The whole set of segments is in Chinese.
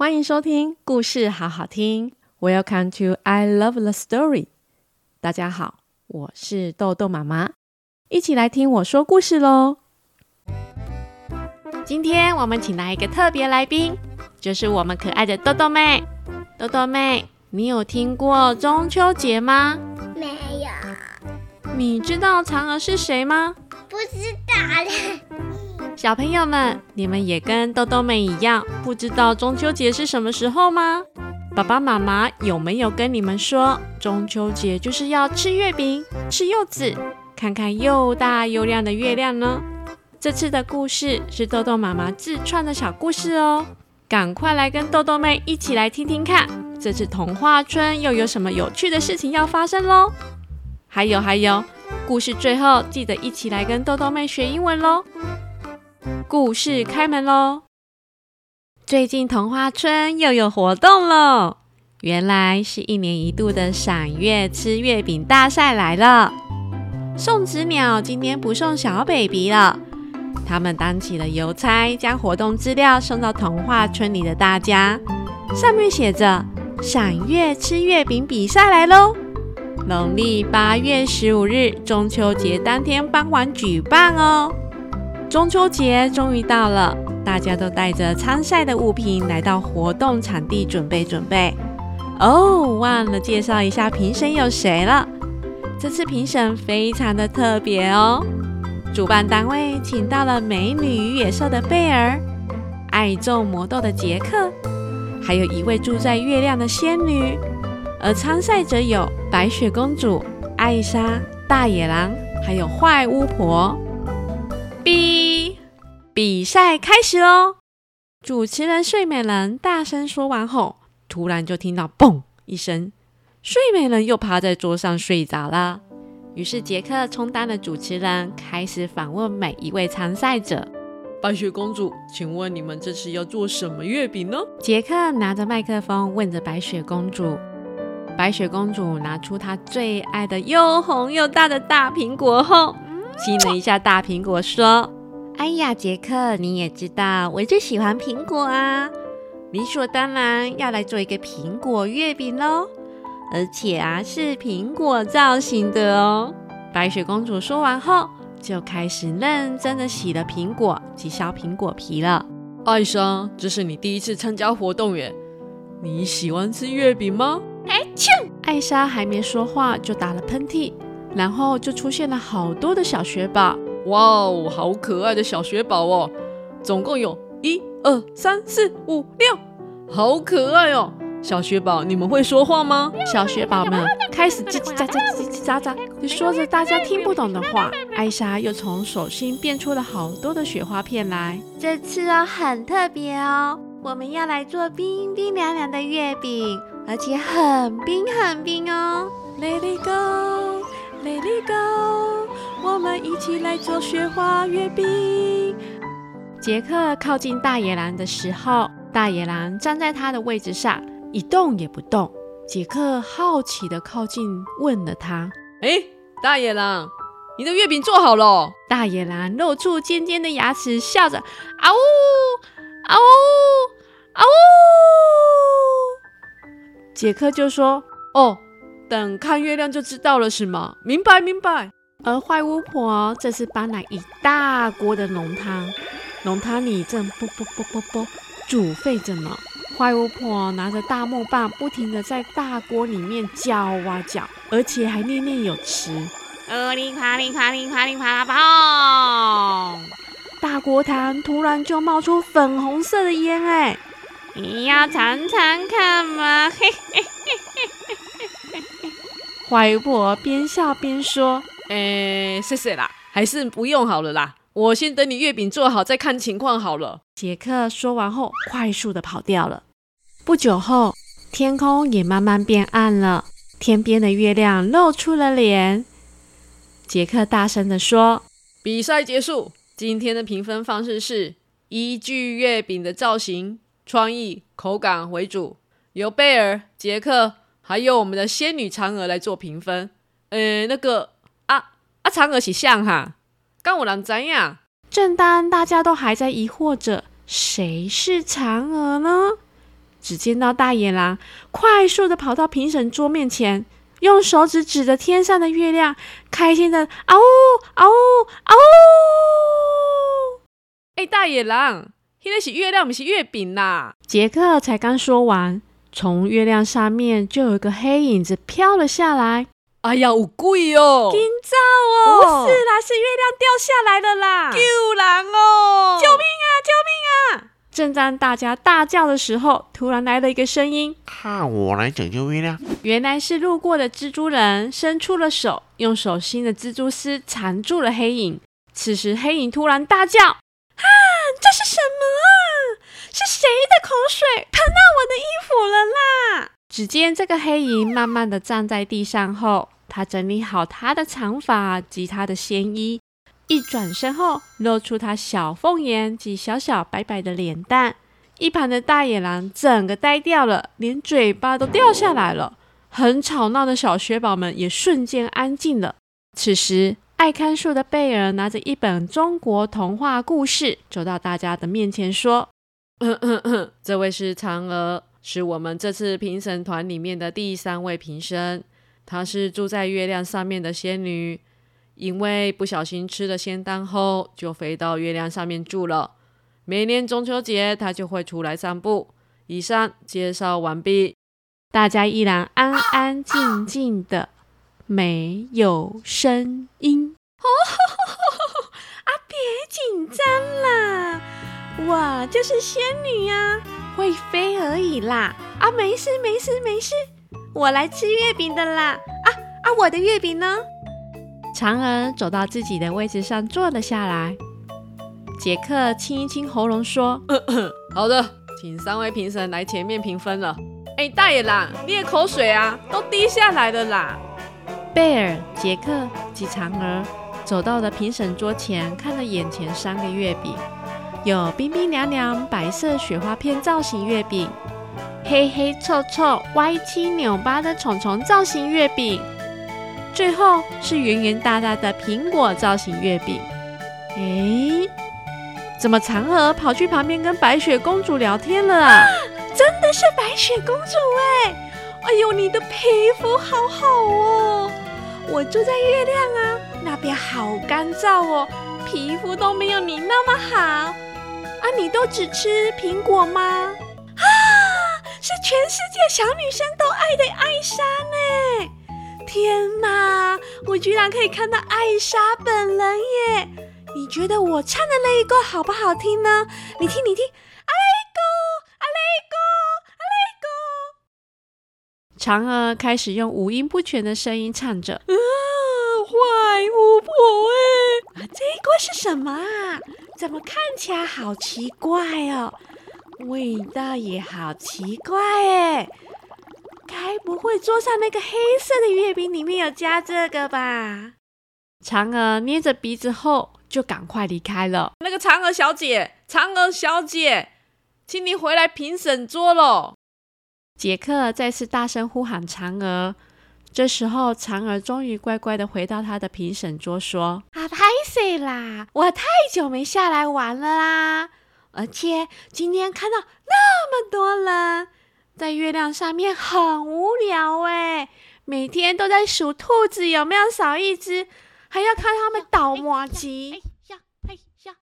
欢迎收听故事好好听。Welcome to I Love the Story。大家好，我是豆豆妈妈，一起来听我说故事喽。今天我们请来一个特别来宾，就是我们可爱的豆豆妹。豆豆妹，你有听过中秋节吗？没有。你知道嫦娥是谁吗？不知道了。小朋友们，你们也跟豆豆妹一样，不知道中秋节是什么时候吗？爸爸妈妈有没有跟你们说，中秋节就是要吃月饼、吃柚子，看看又大又亮的月亮呢？这次的故事是豆豆妈妈自创的小故事哦，赶快来跟豆豆妹一起来听听看，这次童话村又有什么有趣的事情要发生喽？还有还有，故事最后记得一起来跟豆豆妹学英文喽！故事开门喽！最近童话村又有活动喽，原来是一年一度的赏月吃月饼大赛来了。送子鸟今天不送小 baby 了，他们当起了邮差，将活动资料送到童话村里的大家，上面写着“赏月吃月饼比赛来喽”，农历八月十五日中秋节当天傍晚举办哦。中秋节终于到了，大家都带着参赛的物品来到活动场地准备准备。哦，忘了介绍一下评审有谁了。这次评审非常的特别哦，主办单位请到了美女与野兽的贝儿，爱种魔豆的杰克，还有一位住在月亮的仙女。而参赛者有白雪公主、艾莎、大野狼，还有坏巫婆。比比赛开始喽！主持人睡美人大声说完后，突然就听到“嘣”一声，睡美人又趴在桌上睡着了。于是杰克充当了主持人，开始访问每一位参赛者。白雪公主，请问你们这次要做什么月饼呢？杰克拿着麦克风问着白雪公主。白雪公主拿出她最爱的又红又大的大苹果后。亲了一下大苹果，说：“哎呀，杰克，你也知道我最喜欢苹果啊，理所当然要来做一个苹果月饼喽，而且啊是苹果造型的哦。”白雪公主说完后，就开始认真的洗了苹果及削苹果皮了。艾莎，这是你第一次参加活动耶，你喜欢吃月饼吗？哎，啾！艾莎还没说话就打了喷嚏。然后就出现了好多的小雪宝，哇哦，好可爱的小雪宝哦！总共有一二三四五六，好可爱哦！小雪宝，你们会说话吗？小雪宝们开始叽叽喳喳、叽叽喳喳，就说着大家听不懂的话。艾莎又从手心变出了好多的雪花片来。这次哦，很特别哦，我们要来做冰冰凉凉的月饼，而且很冰很冰哦。Let it go。Let it go，我们一起来做雪花月饼。杰克靠近大野狼的时候，大野狼站在他的位置上，一动也不动。杰克好奇的靠近，问了他：“哎，大野狼，你的月饼做好了？”大野狼露出尖尖的牙齿，笑着：“啊呜，啊呜，啊呜。”杰克就说：“哦。”等看月亮就知道了，是吗？明白，明白。而坏巫婆这次搬来一大锅的浓汤，浓汤里正啵啵啵啵啵煮沸着呢。坏巫婆拿着大木棒，不停的在大锅里面搅啊搅，而且还念念有词：呃哩啪哩啪哩啪哩啪啦砰！大锅汤突然就冒出粉红色的烟，哎，你要尝尝看吗？嘿嘿。坏巫婆边笑边说：“诶，谢谢啦，还是不用好了啦。我先等你月饼做好再看情况好了。”杰克说完后，快速的跑掉了。不久后，天空也慢慢变暗了，天边的月亮露出了脸。杰克大声的说：“比赛结束，今天的评分方式是依据月饼的造型、创意、口感为主，由贝尔、杰克。”还有我们的仙女嫦娥来做评分，呃，那个啊啊，嫦娥是像哈，刚我啷知呀？正当大家都还在疑惑着谁是嫦娥呢，只见到大野狼快速的跑到评审桌面前，用手指指着天上的月亮，开心的嗷嗷嗷呜！哎，大野狼，现在是月亮，不是月饼啦！杰克才刚说完，从月亮上面就有一个黑影子飘了下来。哎呀，有鬼哦！紧张哦！不是啦，是月亮掉下来了啦！救人哦！救命啊！救命啊！正当大家大叫的时候，突然来了一个声音：“看我来拯救月亮！”原来是路过的蜘蛛人伸出了手，用手心的蜘蛛丝缠住了黑影。此时，黑影突然大叫：“啊！这是什么啊？是谁的口水喷到我的衣服了啦？”只见这个黑影慢慢的站在地上后，他整理好他的长发及他的仙衣，一转身后露出他小凤眼及小小白白的脸蛋。一旁的大野狼整个呆掉了，连嘴巴都掉下来了。很吵闹的小雪宝们也瞬间安静了。此时，爱看书的贝尔拿着一本中国童话故事，走到大家的面前说：“，这位是嫦娥。”是我们这次评审团里面的第三位评审，她是住在月亮上面的仙女，因为不小心吃了仙丹后，就飞到月亮上面住了。每年中秋节，她就会出来散步。以上介绍完毕，大家依然安安静静的，没有声音。啊，别紧张啦，我就是仙女呀。会飞而已啦！啊，没事没事没事，我来吃月饼的啦！啊啊，我的月饼呢？嫦娥走到自己的位置上坐了下来。杰克清一清喉咙说：“咳 咳好的，请三位评审来前面评分了。”哎，大野狼，你的口水啊，都滴下来了啦！贝尔、杰克及嫦娥走到了评审桌前，看了眼前三个月饼。有冰冰凉凉白色雪花片造型月饼，黑黑臭臭歪七扭八的虫虫造型月饼，最后是圆圆大大的苹果造型月饼。诶，怎么嫦娥跑去旁边跟白雪公主聊天了啊？真的是白雪公主哎！哎呦，你的皮肤好好哦！我住在月亮啊，那边好干燥哦，皮肤都没有你那么好。啊，你都只吃苹果吗？啊，是全世界小女生都爱的艾莎呢！天哪，我居然可以看到艾莎本人耶！你觉得我唱的那一个好不好听呢？你听，你听，阿雷哥，阿雷哥，阿雷哥。嫦娥开始用五音不全的声音唱着：“啊，坏巫婆哎！啊，这个是什么啊？”怎么看起来好奇怪哦，味道也好奇怪哎，该不会桌上那个黑色的月饼里面有加这个吧？嫦娥捏着鼻子后就赶快离开了。那个嫦娥小姐，嫦娥小姐，请你回来评审桌喽！杰克再次大声呼喊嫦娥。这时候，嫦娥终于乖乖的回到她的评审桌，说：“啊，拍谢啦，我太久没下来玩了啦，而且今天看到那么多人在月亮上面，很无聊哎，每天都在数兔子有没有少一只，还要看他们倒麻糬。”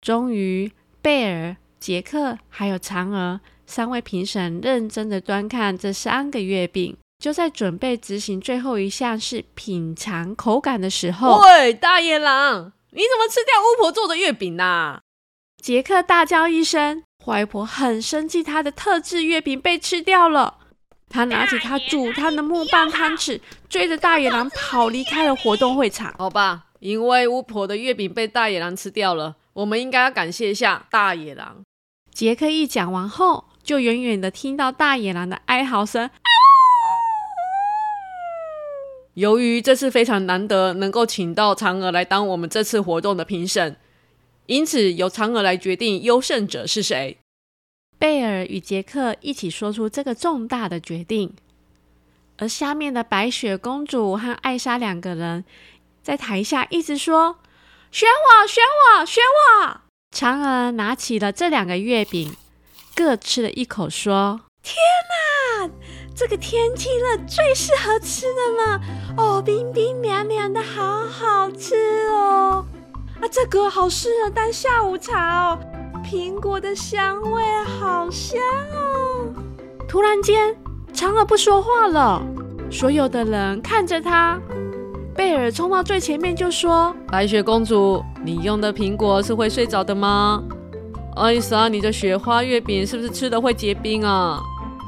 终于，贝尔、杰克还有嫦娥三位评审认真的端看这三个月饼。就在准备执行最后一项是品尝口感的时候，喂，大野狼，你怎么吃掉巫婆做的月饼呢？杰克大叫一声，坏婆很生气，她的特制月饼被吃掉了。他拿起他煮汤的木棒汤匙，追着大野狼跑离开了活动会场。好吧，因为巫婆的月饼被大野狼吃掉了，我们应该要感谢一下大野狼。杰克一讲完后，就远远的听到大野狼的哀嚎声。由于这次非常难得能够请到嫦娥来当我们这次活动的评审，因此由嫦娥来决定优胜者是谁。贝尔与杰克一起说出这个重大的决定，而下面的白雪公主和艾莎两个人在台下一直说：“选我，选我，选我！”嫦娥拿起了这两个月饼，各吃了一口，说：“天哪！”这个天气热最适合吃的了哦，冰冰凉凉的，好好吃哦。啊，这个好适合当下午茶哦，苹果的香味好香哦。突然间，嫦娥不说话了，所有的人看着她。贝尔冲到最前面就说：“白雪公主，你用的苹果是会睡着的吗？艾莎，你的雪花月饼是不是吃的会结冰啊？”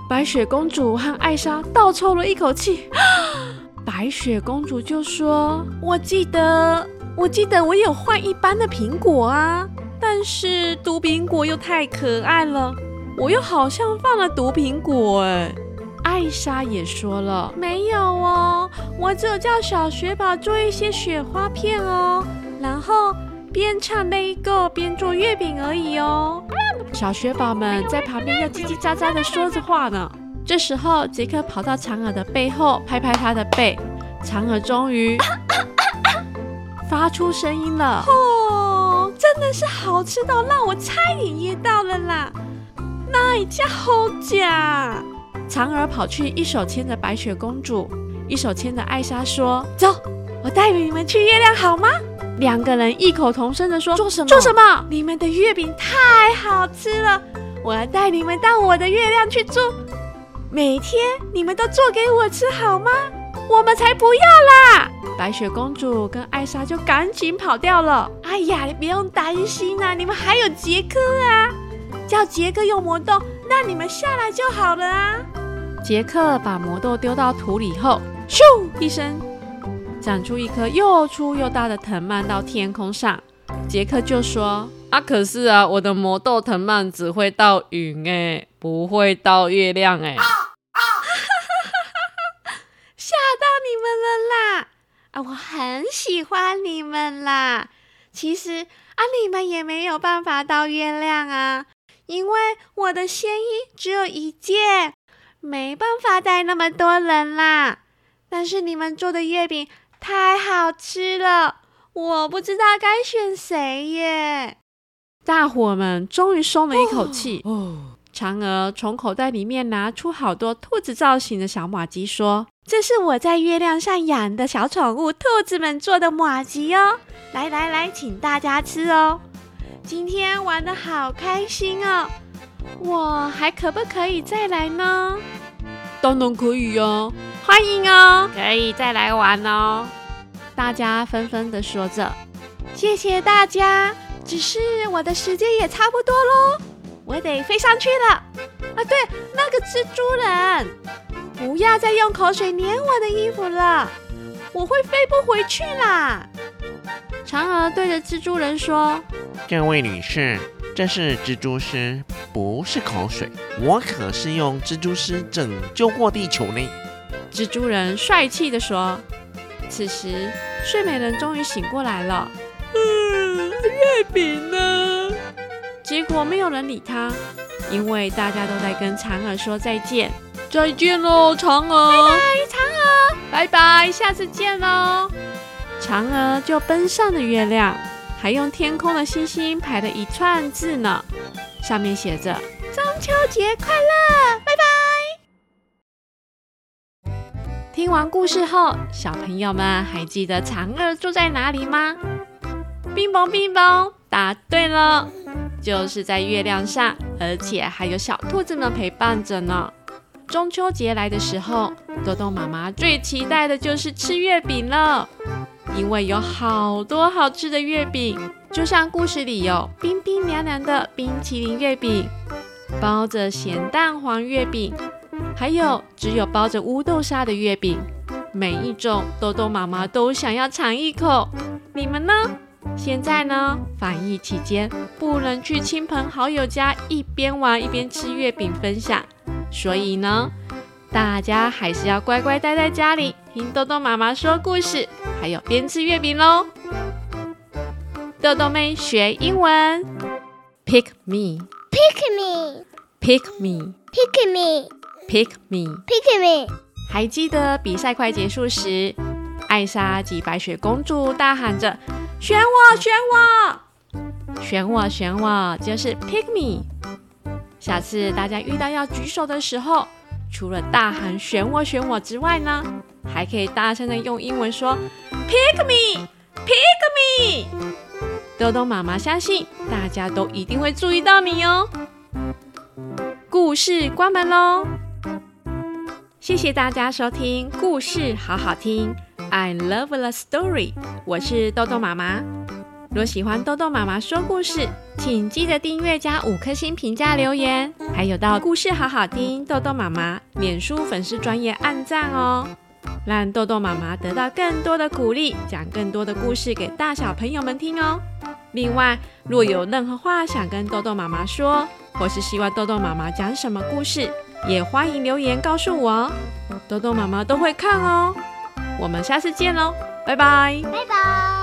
白雪公主和艾莎倒抽了一口气。白雪公主就说：“我记得，我记得我有换一般的苹果啊，但是毒苹果又太可爱了，我又好像放了毒苹果哎。”艾莎也说了，没有哦，我只有叫小雪宝做一些雪花片哦，然后边唱 Let It Go 边做月饼而已哦。小雪宝们在旁边又叽叽喳喳的说着话呢。这时候，杰克跑到嫦娥的背后，拍拍她的背，嫦娥终于 发出声音了。哦，真的是好吃到让我差点噎到了啦！那一家好假。嫦娥跑去，一手牵着白雪公主，一手牵着艾莎，说：“走，我带你们去月亮好吗？”两个人异口同声地说：“做什么？做什么？你们的月饼太好吃了，我要带你们到我的月亮去住，每天你们都做给我吃好吗？我们才不要啦！”白雪公主跟艾莎就赶紧跑掉了。哎呀，你不用担心啊，你们还有杰克啊，叫杰克用魔豆。那你们下来就好了啊！杰克把魔豆丢到土里后，咻一声，长出一颗又粗又大的藤蔓到天空上。杰克就说：“啊，可是啊，我的魔豆藤蔓只会到云哎，不会到月亮哎！”吓到你们了啦！啊，我很喜欢你们啦。其实啊，你们也没有办法到月亮啊。因为我的仙衣只有一件，没办法带那么多人啦。但是你们做的月饼太好吃了，我不知道该选谁耶。大伙们终于松了一口气。哦，嫦娥从口袋里面拿出好多兔子造型的小马吉，说：“这是我在月亮上养的小宠物兔子们做的马吉哦。来来来，请大家吃哦。”今天玩的好开心哦！我还可不可以再来呢？当然可以哦，欢迎哦，可以再来玩哦！大家纷纷的说着。谢谢大家，只是我的时间也差不多喽，我得飞上去了。啊，对，那个蜘蛛人，不要再用口水粘我的衣服了，我会飞不回去啦。嫦娥对着蜘蛛人说。这位女士，这是蜘蛛丝，不是口水。我可是用蜘蛛丝拯救过地球呢。蜘蛛人帅气地说。此时，睡美人终于醒过来了。嗯，月饼呢？结果没有人理他，因为大家都在跟嫦娥说再见。再见喽，嫦娥！拜拜，嫦娥！拜拜，下次见喽。嫦娥就奔上了月亮。还用天空的星星排了一串字呢，上面写着“中秋节快乐，拜拜”。听完故事后，小朋友们还记得嫦娥住在哪里吗？冰雹冰雹，答对了，就是在月亮上，而且还有小兔子们陪伴着呢。中秋节来的时候，豆豆妈妈最期待的就是吃月饼了。因为有好多好吃的月饼，就像故事里有冰冰凉凉的冰淇淋月饼，包着咸蛋黄月饼，还有只有包着乌豆沙的月饼。每一种豆豆妈妈都想要尝一口。你们呢？现在呢？防疫期间不能去亲朋好友家一边玩一边吃月饼分享，所以呢，大家还是要乖乖待在家里，听豆豆妈妈说故事。还有边吃月饼喽！豆豆妹学英文，pick me，pick me，pick me，pick me，pick me，pick me，pick me。还记得比赛快结束时，艾莎及白雪公主大喊着：“选我，选我，选我，选我！”就是 pick me。下次大家遇到要举手的时候，除了大喊“选我，选我”之外呢，还可以大声的用英文说 “Pick me, pick me”。豆豆妈妈相信大家都一定会注意到你哦。故事关门喽，谢谢大家收听故事好好听，I love the story。我是豆豆妈妈。若喜欢豆豆妈妈说故事，请记得订阅加五颗星评价留言，还有到故事好好听豆豆妈妈脸书粉丝专业按赞哦，让豆豆妈妈得到更多的鼓励，讲更多的故事给大小朋友们听哦。另外，若有任何话想跟豆豆妈妈说，或是希望豆豆妈妈讲什么故事，也欢迎留言告诉我，豆豆妈妈都会看哦。我们下次见喽，拜拜，拜拜。